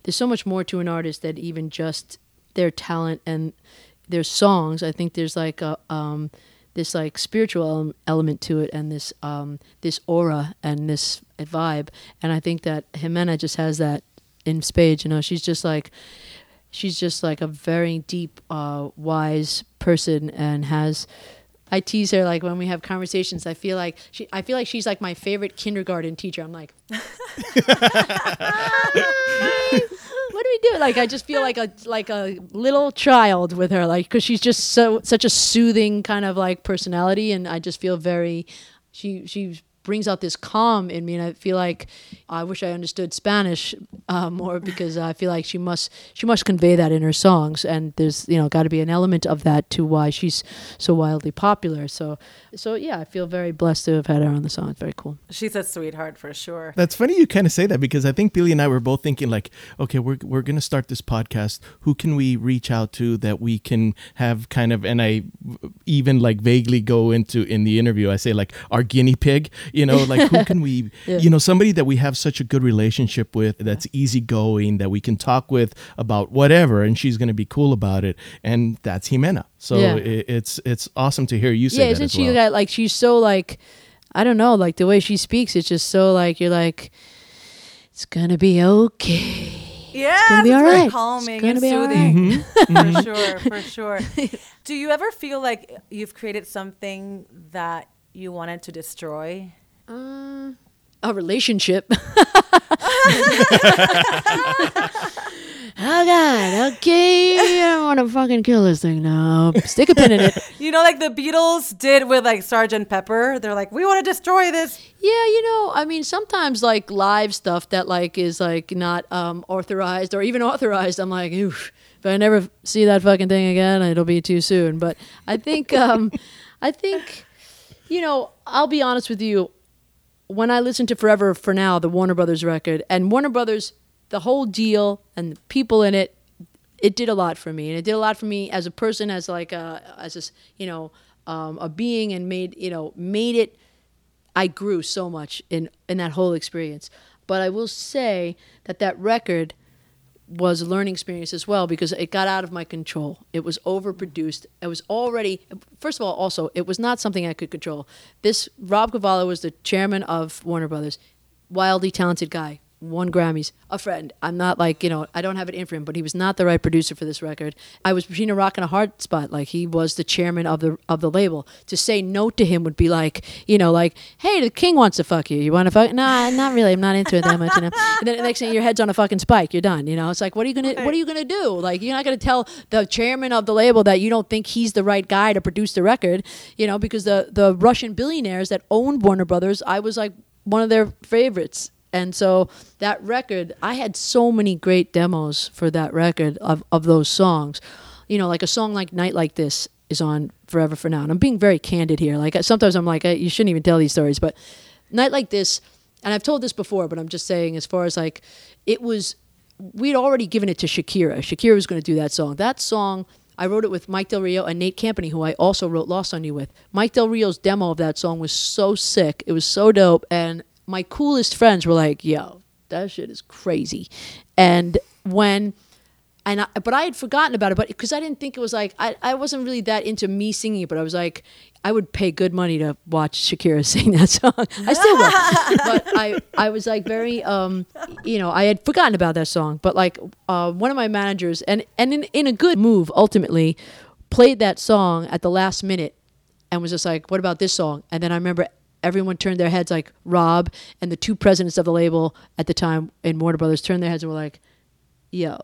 there's so much more to an artist than even just their talent and their songs. I think there's like a um, this like spiritual element to it, and this um, this aura and this vibe, and I think that Jimena just has that in spades. You know, she's just like she's just like a very deep, uh, wise person, and has. I tease her like when we have conversations. I feel like she. I feel like she's like my favorite kindergarten teacher. I'm like, what do we do? Like I just feel like a like a little child with her, like because she's just so such a soothing kind of like personality, and I just feel very. She she brings out this calm in me, and I feel like I wish I understood Spanish uh, more because I feel like she must she must convey that in her songs, and there's you know got to be an element of that to why she's so wildly popular. So so yeah, I feel very blessed to have had her on the song. It's very cool. She's a sweetheart for sure. That's funny you kind of say that because I think Billy and I were both thinking like, okay, we're we're gonna start this podcast. Who can we reach out to that we can have kind of? And I even like vaguely go into in the interview. I say like our guinea pig. You know, like who can we? Yeah. You know, somebody that we have such a good relationship with, that's easygoing, that we can talk with about whatever, and she's gonna be cool about it. And that's Jimena. So Yeah. it, it's it's awesome to hear you say yeah, that isn't as she well. that like she's so like I don't know, like the way she speaks, it's just so like you're like it's gonna be okay. Yeah, it's gonna be it's all very right. calming It's gonna and be all soothing. Mm-hmm. for sure, for sure. Do you ever feel like you've created something that you wanted to destroy? Uh, a relationship. oh God, okay. I want to fucking kill this thing now. Stick a pin in it. You know, like the Beatles did with like Sergeant Pepper. They're like, we want to destroy this. Yeah, you know, I mean, sometimes like live stuff that like is like not um, authorized or even authorized, I'm like, oof. If I never see that fucking thing again, it'll be too soon. But I think, um, I think, you know, I'll be honest with you. When I listened to Forever for Now, the Warner Brothers record, and Warner Brothers, the whole deal and the people in it, it did a lot for me, and it did a lot for me as a person, as like a, as a, you know, um, a being, and made you know made it I grew so much in in that whole experience. But I will say that that record was a learning experience as well because it got out of my control. It was overproduced. It was already first of all also it was not something I could control. This Rob Cavallo was the chairman of Warner Brothers, wildly talented guy, won Grammys, a friend. I'm not like, you know, I don't have it in for him, but he was not the right producer for this record. I was between a rock and a hard spot. Like he was the chairman of the of the label. To say no to him would be like, you know, like, hey, the king wants to fuck you. You want to fuck? Nah, not really. I'm not into it that much. You know? And then the next thing your head's on a fucking spike. You're done. You know, it's like, what are you gonna what are you gonna do? Like, you're not gonna tell the chairman of the label that you don't think he's the right guy to produce the record. You know, because the the Russian billionaires that owned Warner Brothers, I was like one of their favorites And so that record, I had so many great demos for that record of, of those songs. You know, like a song like Night Like This is on Forever for Now. And I'm being very candid here. Like sometimes I'm like, you shouldn't even tell these stories, but Night Like This, and I've told this before, but I'm just saying, as far as like, it was, we'd already given it to Shakira. Shakira was going to do that song. That song, I wrote it with Mike Del Rio and Nate Campany, who I also wrote Lost on You with. Mike Del Rio's demo of that song was so sick. It was so dope. And my coolest friends were like, yo, that shit is crazy. And when and I, but I had forgotten about it, but because I didn't think it was like I, I wasn't really that into me singing it, but I was like I would pay good money to watch Shakira sing that song. I still would, but I I was like very um you know I had forgotten about that song, but like uh, one of my managers and and in in a good move ultimately played that song at the last minute and was just like what about this song and then I remember everyone turned their heads like Rob and the two presidents of the label at the time in Warner Brothers turned their heads and were like yo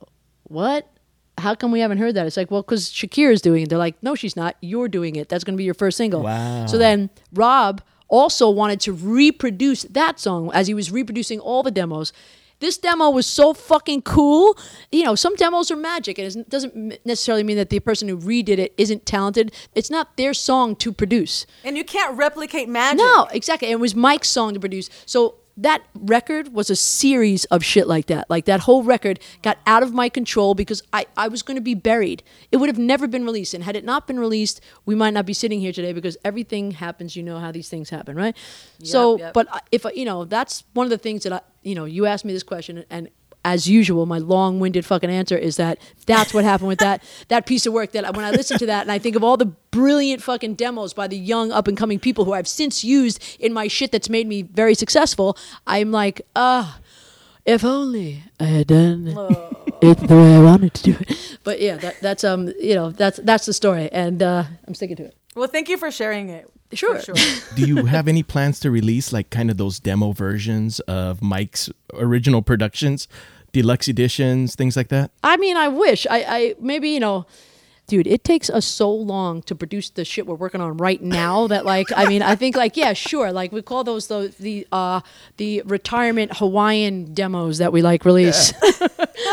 what? How come we haven't heard that? It's like, well, because Shakira's doing it. They're like, no, she's not. You're doing it. That's going to be your first single. Wow. So then Rob also wanted to reproduce that song as he was reproducing all the demos. This demo was so fucking cool. You know, some demos are magic, and it doesn't necessarily mean that the person who redid it isn't talented. It's not their song to produce. And you can't replicate magic. No, exactly. It was Mike's song to produce. So that record was a series of shit like that. Like that whole record got out of my control because I, I was going to be buried. It would have never been released. And had it not been released, we might not be sitting here today because everything happens. You know how these things happen, right? so, yep. but uh, if, you know, that's one of the things that I, you know, you asked me this question and as usual, my long-winded fucking answer is that that's what happened with that that piece of work. That when I listen to that and I think of all the brilliant fucking demos by the young up and coming people who I've since used in my shit that's made me very successful, I'm like, ah, if only I had done it the way I wanted to do it. But yeah, that, that's um, you know, that's that's the story, and uh, I'm sticking to it. Well, thank you for sharing it. Sure. Sure. Do you have any plans to release like kind of those demo versions of Mike's original productions, deluxe editions, things like that? I mean, I wish. I, I maybe you know, dude, it takes us so long to produce the shit we're working on right now that like, I mean, I think like, yeah, sure, like we call those the the uh the retirement Hawaiian demos that we like release.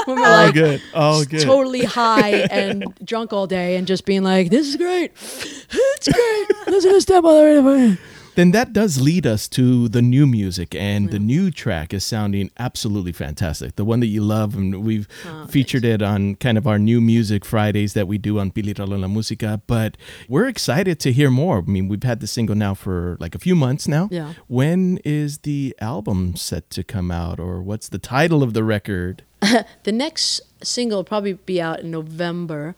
when we're Oh, like good. Oh, good. totally high and drunk all day and just being like, this is great, it's great. Listen to this demo. Then that does lead us to the new music, and the new track is sounding absolutely fantastic. The one that you love, and we've Oh, featured it on kind of our new music Fridays that we do on Piliralo La Música. But we're excited to hear more. I mean, we've had the single now for like a few months now. Yeah. When is the album set to come out, or what's the title of the record? The next single will probably be out in November,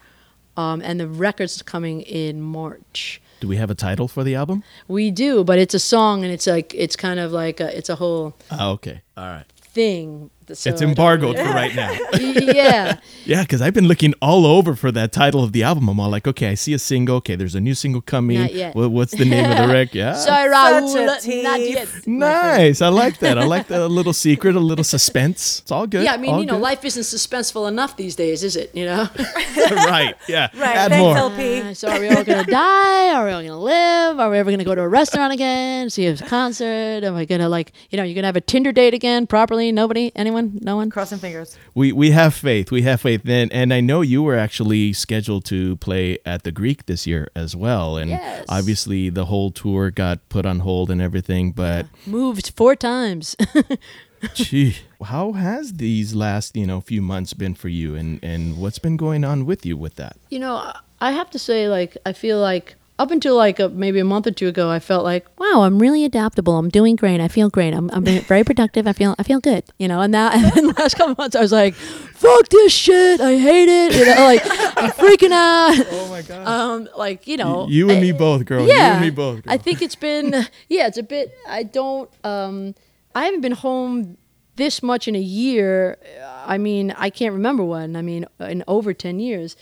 um, and the record's coming in March. Do we have a title for the album? We do, but it's a song, and it's like it's kind of like a, it's a whole Oh, okay. All right. thing. So it's I don't embargoed for right now. yeah, Yeah, because I've been looking all over for that title of the album. I'm all like, okay, I see a single. Okay, there's a new single coming. Not yet. Wha- what's the name of the record? Yeah. sorry, Such a Raul, not yet. Nice. I like that. I like that. A little secret, a little suspense. It's all good. Yeah, I mean, all you know, good. life isn't suspenseful enough these days, is it? You know. right. Yeah. Right. Add Thanks, more. LP. Uh, so are we all gonna die? Are we all gonna live? Are we ever gonna go to a restaurant again? See a concert? Am I gonna like, you know, you're gonna have a Tinder date again properly? Nobody? Anyone? No one? Crossing fingers. We we have faith. We have faith. And and I know you were actually scheduled to play at the Greek this year as well. And Yes. obviously the whole tour got put on hold and everything. But Moved four times. gee, how has these last you know few months been for you? And and what's been going on with you with that? you know, I- I have to say, like, I feel like up until like a, maybe a month or two ago, I felt like, wow, I'm really adaptable. I'm doing great. I feel great. I'm, I'm very productive. I feel I feel good. You know, and now and then the last couple months, I was like, fuck this shit. I hate it. You know, like I'm freaking out. Oh my god. Um, like you know, you and I- me both, girl. yeah, You and me both. Girl. I think it's been yeah, it's a bit. I don't. Um, I haven't been home this much in a year. I mean, I can't remember when. I mean, in over ten years.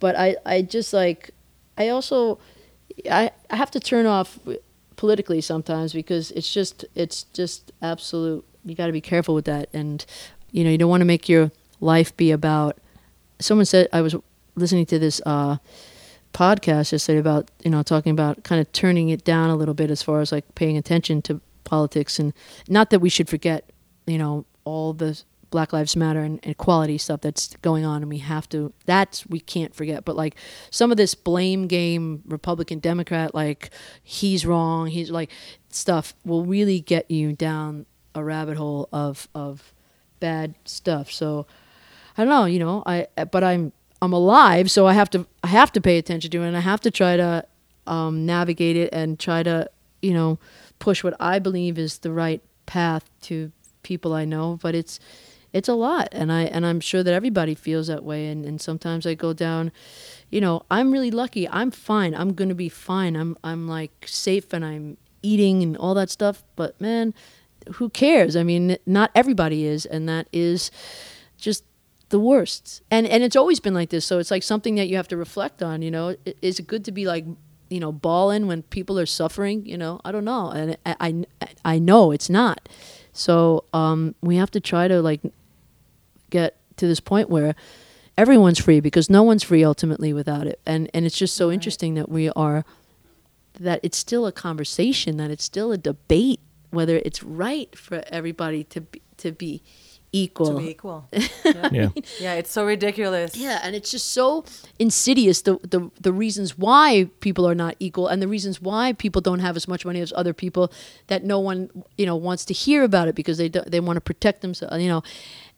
But I, I just like, I also, I, I have to turn off politically sometimes because it's just, it's just absolute. You got to be careful with that, and you know, you don't want to make your life be about. Someone said I was listening to this. Uh, podcast yesterday about you know talking about kind of turning it down a little bit as far as like paying attention to politics and not that we should forget you know all the Black Lives Matter and equality stuff that's going on, and we have to. That's we can't forget. But like some of this blame game, Republican, Democrat, like he's wrong, he's like stuff will really get you down a rabbit hole of of bad stuff. So I don't know, you know, I but I'm I'm alive, so I have to I have to pay attention to it, and I have to try to um, navigate it and try to you know push what I believe is the right path to people I know. But it's it's a lot and i and i'm sure that everybody feels that way and, and sometimes i go down you know i'm really lucky i'm fine i'm gonna be fine i'm i'm like safe and i'm eating and all that stuff but man who cares? I mean not everybody is and that is just the worst. And and it's always been like this so it's like something that you have to reflect on you know? Is it good to be like you know balling when people are suffering? You know? I don't know and i i, I know it's not. So um, we have to try to like get to this point where everyone's free because no one's free ultimately without it. And and it's just so right. interesting that we are that it's still a conversation, that it's still a debate whether it's right for everybody to be, to be equal. To be equal. Yeah. yeah. yeah. it's so ridiculous. Yeah, and it's just so insidious the, the the reasons why people are not equal and the reasons why people don't have as much money as other people that no one, you know, wants to hear about it because they do they want to protect themselves, you know.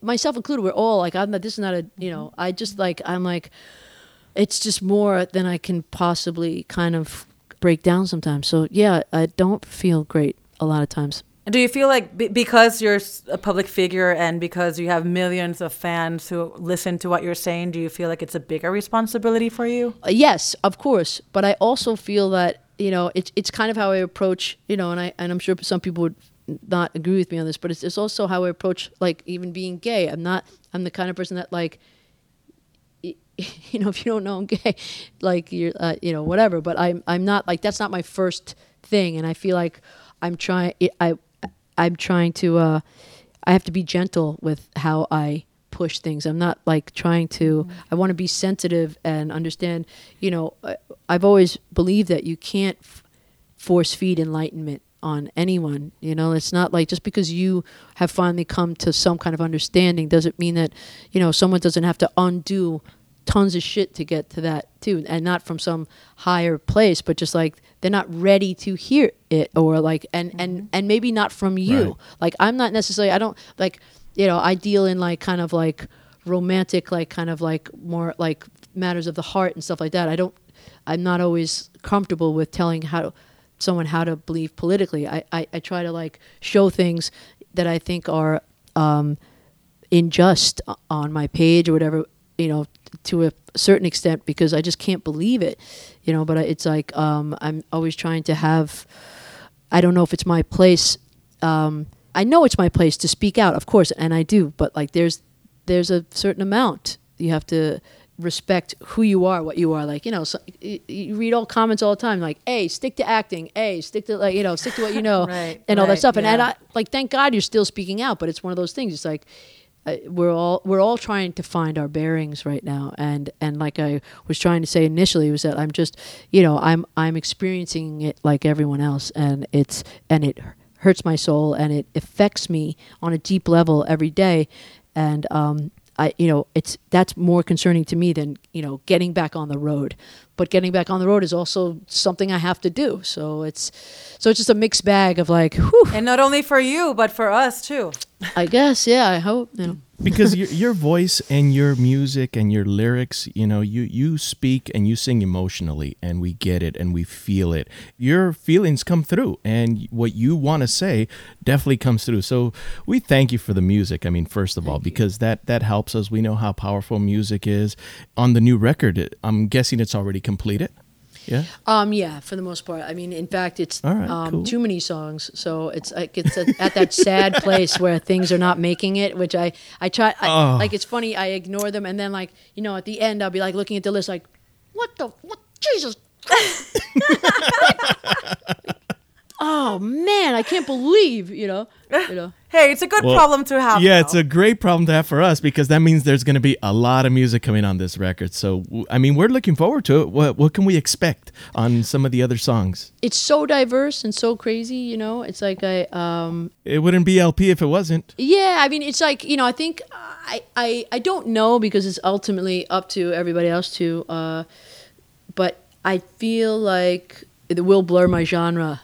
Myself included, we're all like I'm not this is not a, you know, I just like I'm like it's just more than I can possibly kind of break down sometimes. So, yeah, I don't feel great a lot of times. Do you feel like b- because you're a public figure and because you have millions of fans who listen to what you're saying, do you feel like it's a bigger responsibility for you? Uh, yes, of course. But I also feel that you know it's it's kind of how I approach you know, and I and I'm sure some people would not agree with me on this, but it's, it's also how I approach like even being gay. I'm not I'm the kind of person that like you know if you don't know I'm gay, like you're uh, you know whatever. But I'm I'm not like that's not my first thing, and I feel like I'm trying I I'm trying to uh, I have to be gentle with how I push things. I'm not like trying to. Mm-hmm. I want to be sensitive and understand. You know, I, I've always believed that you can't f- force feed enlightenment on anyone. You know, it's not like just because you have finally come to some kind of understanding doesn't mean that you know someone doesn't have to undo tons of shit to get to that too and not from some higher place but just like they're not ready to hear it or like and mm-hmm. and and maybe not from you right. like i'm not necessarily i don't like you know i deal in like kind of like romantic like kind of like more like matters of the heart and stuff like that i don't i'm not always comfortable with telling how someone how to believe politically i i, I try to like show things that i think are um unjust on my page or whatever you know to a certain extent because I just can't believe it, you know. But it's like um, I'm always trying to have. I don't know if it's my place. Um, I know it's my place to speak out, of course, and I do. But like, there's there's a certain amount you have to respect who you are, what you are. Like, you know, so, you, you, read all comments all the time, like, "Hey, stick to acting. Hey, stick to like, you know, stick to what you know, right, and all right, that stuff." Yeah. And, and I like, thank God you're still speaking out. But it's one of those things. It's like we're all we're all trying to find our bearings right now. And and like I was trying to say initially was that I'm just you know I'm I'm experiencing it like everyone else. And it's and it hurts my soul and it affects me on a deep level every day. And um I you know it's that's more concerning to me than you know getting back on the road but getting back on the road is also something I have to do so it's so it's just a mixed bag of like whew. and not only for you but for us too I guess, yeah. I hope. You know. because your your voice and your music and your lyrics, you know, you you speak and you sing emotionally, and we get it and we feel it. Your feelings come through, and what you want to say definitely comes through. So we thank you for the music. I mean, first of thank all, you. because that that helps us. We know how powerful music is. On the new record, I'm guessing it's already completed. Yeah. Um. Yeah. For the most part. I mean, in fact, it's right, um, cool. too many songs, so it's like it's a, at that sad place where things are not making it. Which I I try. I, oh. Like it's funny. I ignore them, and then like you know at the end I'll be like looking at the list like, what the what Jesus. oh man, I can't can't believe, you know, you know. Hey, it's a good Well, problem to have. Yeah, it's a great problem to have for us because that means there's going to be a lot of music coming on this record. So, I mean, we're looking forward to it. What, what can we expect on some of the other songs? It's so diverse and so crazy, you know. It's like I um It wouldn't be LP if it wasn't. Yeah, I mean, it's like you know, I think I I, I don't know because it's ultimately up to everybody else to, uh, but I feel like it will blur my genre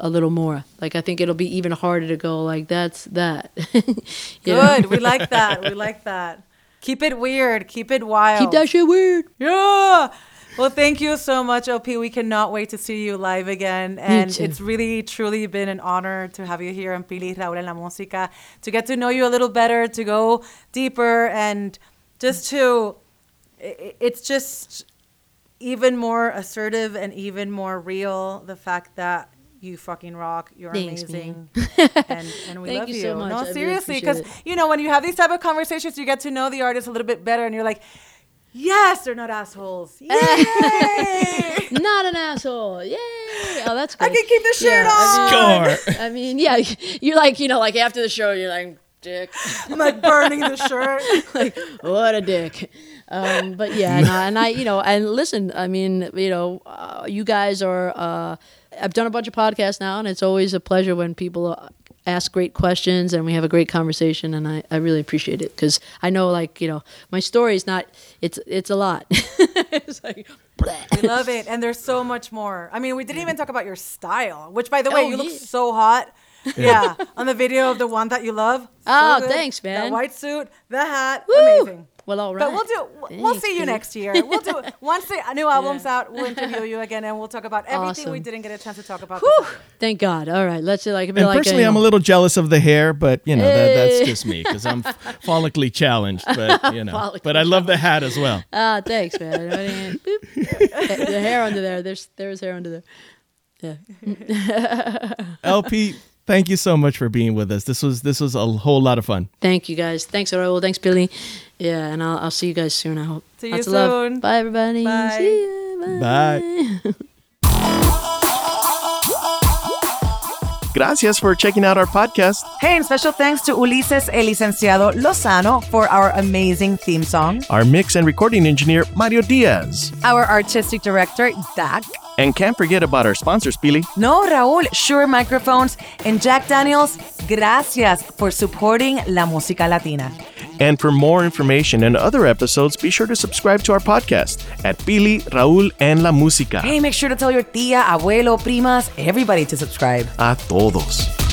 a little more. Like I think it'll be even harder to go like that's that. Good. We like that. We like that. Keep it weird. Keep it wild. Keep that shit weird. Yeah. Well, thank you so much, LP. We cannot wait to see you live again. And it's really, truly been an honor to have you here on Pili Raúl en la Música, to get to know you a little better, to go deeper, and just to, it's just even more assertive and even more real the fact that you fucking rock. You're Thanks, amazing. and, and we Thank love you you. so much. I No, really seriously, because it. you know when you have these type of conversations, you get to know the artist a little bit better, and you're like, yes, they're not assholes. Yay! Not an asshole. Yay! Oh, that's good. I can keep the shirt I mean, Score. I mean, yeah, you're like, you know, like after the show, you're like, dick. I'm like burning the shirt. like, what a dick. Um, but yeah, and I, and I, you know, and listen, I mean, you know, uh, you guys are, uh, I've done a bunch of podcasts now, and it's always a pleasure when people uh, ask great questions and we have a great conversation, and I, I really appreciate it because I know, like, you know, my story is not, it's, it's a lot. it's like, bleh. We love it, and there's so much more. I mean, we didn't even talk about your style, which, by the way, Oh, you look yeah. so hot. Yeah, on the video of the one that you love. So Oh, good. thanks, man. That white suit, the hat, Woo! amazing. Well, all right. But we'll do. We'll see you Pete. next year. We'll do once the new album's out. We'll interview you again, and we'll talk about everything we didn't get a chance to talk about. Whew, thank God. All right, let's say like, be And like personally, a, I'm a little jealous of the hair, but you know that, that's just me because I'm follically challenged. But you know, but I love the hat as well. Ah, thanks, man. I mean, boop. the, the hair under there. There's there's hair under there. Yeah. LP, thank you so much for being with us. This was this was a whole lot of fun. Thank you guys. Thanks, Raul. Thanks, Billy. Yeah, and I'll, I'll see you guys soon. I hope. See you Lots of love. soon. Bye, everybody. Bye. See ya. Bye. Bye. Gracias for checking out our podcast. Hey, and special thanks to Ulises El Licenciado Lozano for our amazing theme song. Our mix and recording engineer, Mario Diaz. Our artistic director, Dak. And can't forget about our sponsors, Pili. No, Raúl, Shure Microphones, and Jack Daniels, gracias for supporting La Música Latina. And for more information and other episodes, be sure to subscribe to our podcast at Pili, Raúl, and La Música. Hey, make sure to tell your tia, abuelo, primas, everybody to subscribe. A todos.